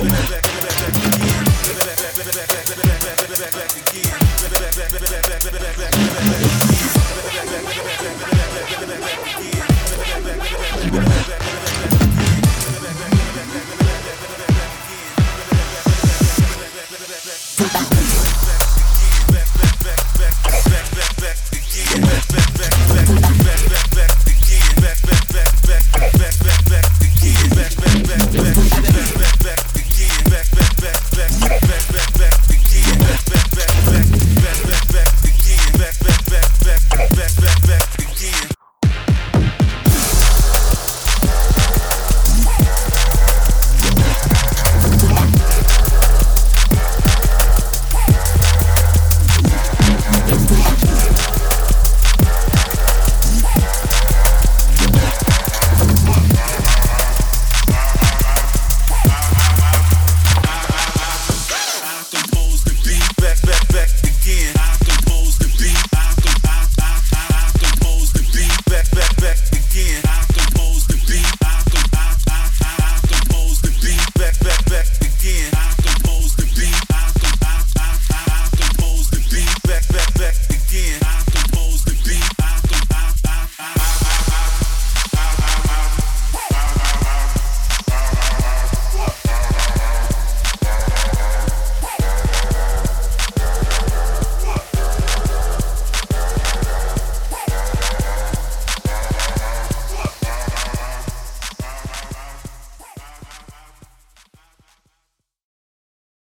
Put that